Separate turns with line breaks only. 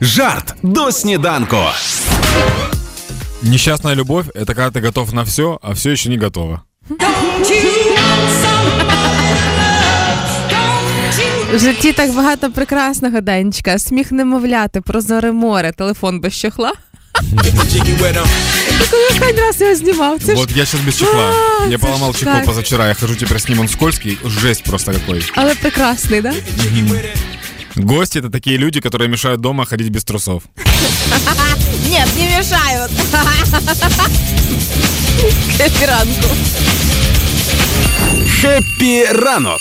Жарт до сніданку.
Несчастная любовь — это когда ты готов на все, а все еще не готово.
В житті так багато прекрасного Данечка. Сміх немовляти, прозоре море, телефон без чохла. Ти коли останній раз його знімав? Це ж...
Вот я сейчас без чехла.
А,
Я
это
поломал
ж
чехол
так.
позавчера, я хожу теперь с ним, он скользкий, жесть просто какой.
Але прекрасний, да?
Гости — это такие люди, которые мешают дома ходить без трусов.
Ні, не мішають. Ранку.
Хеппі ранок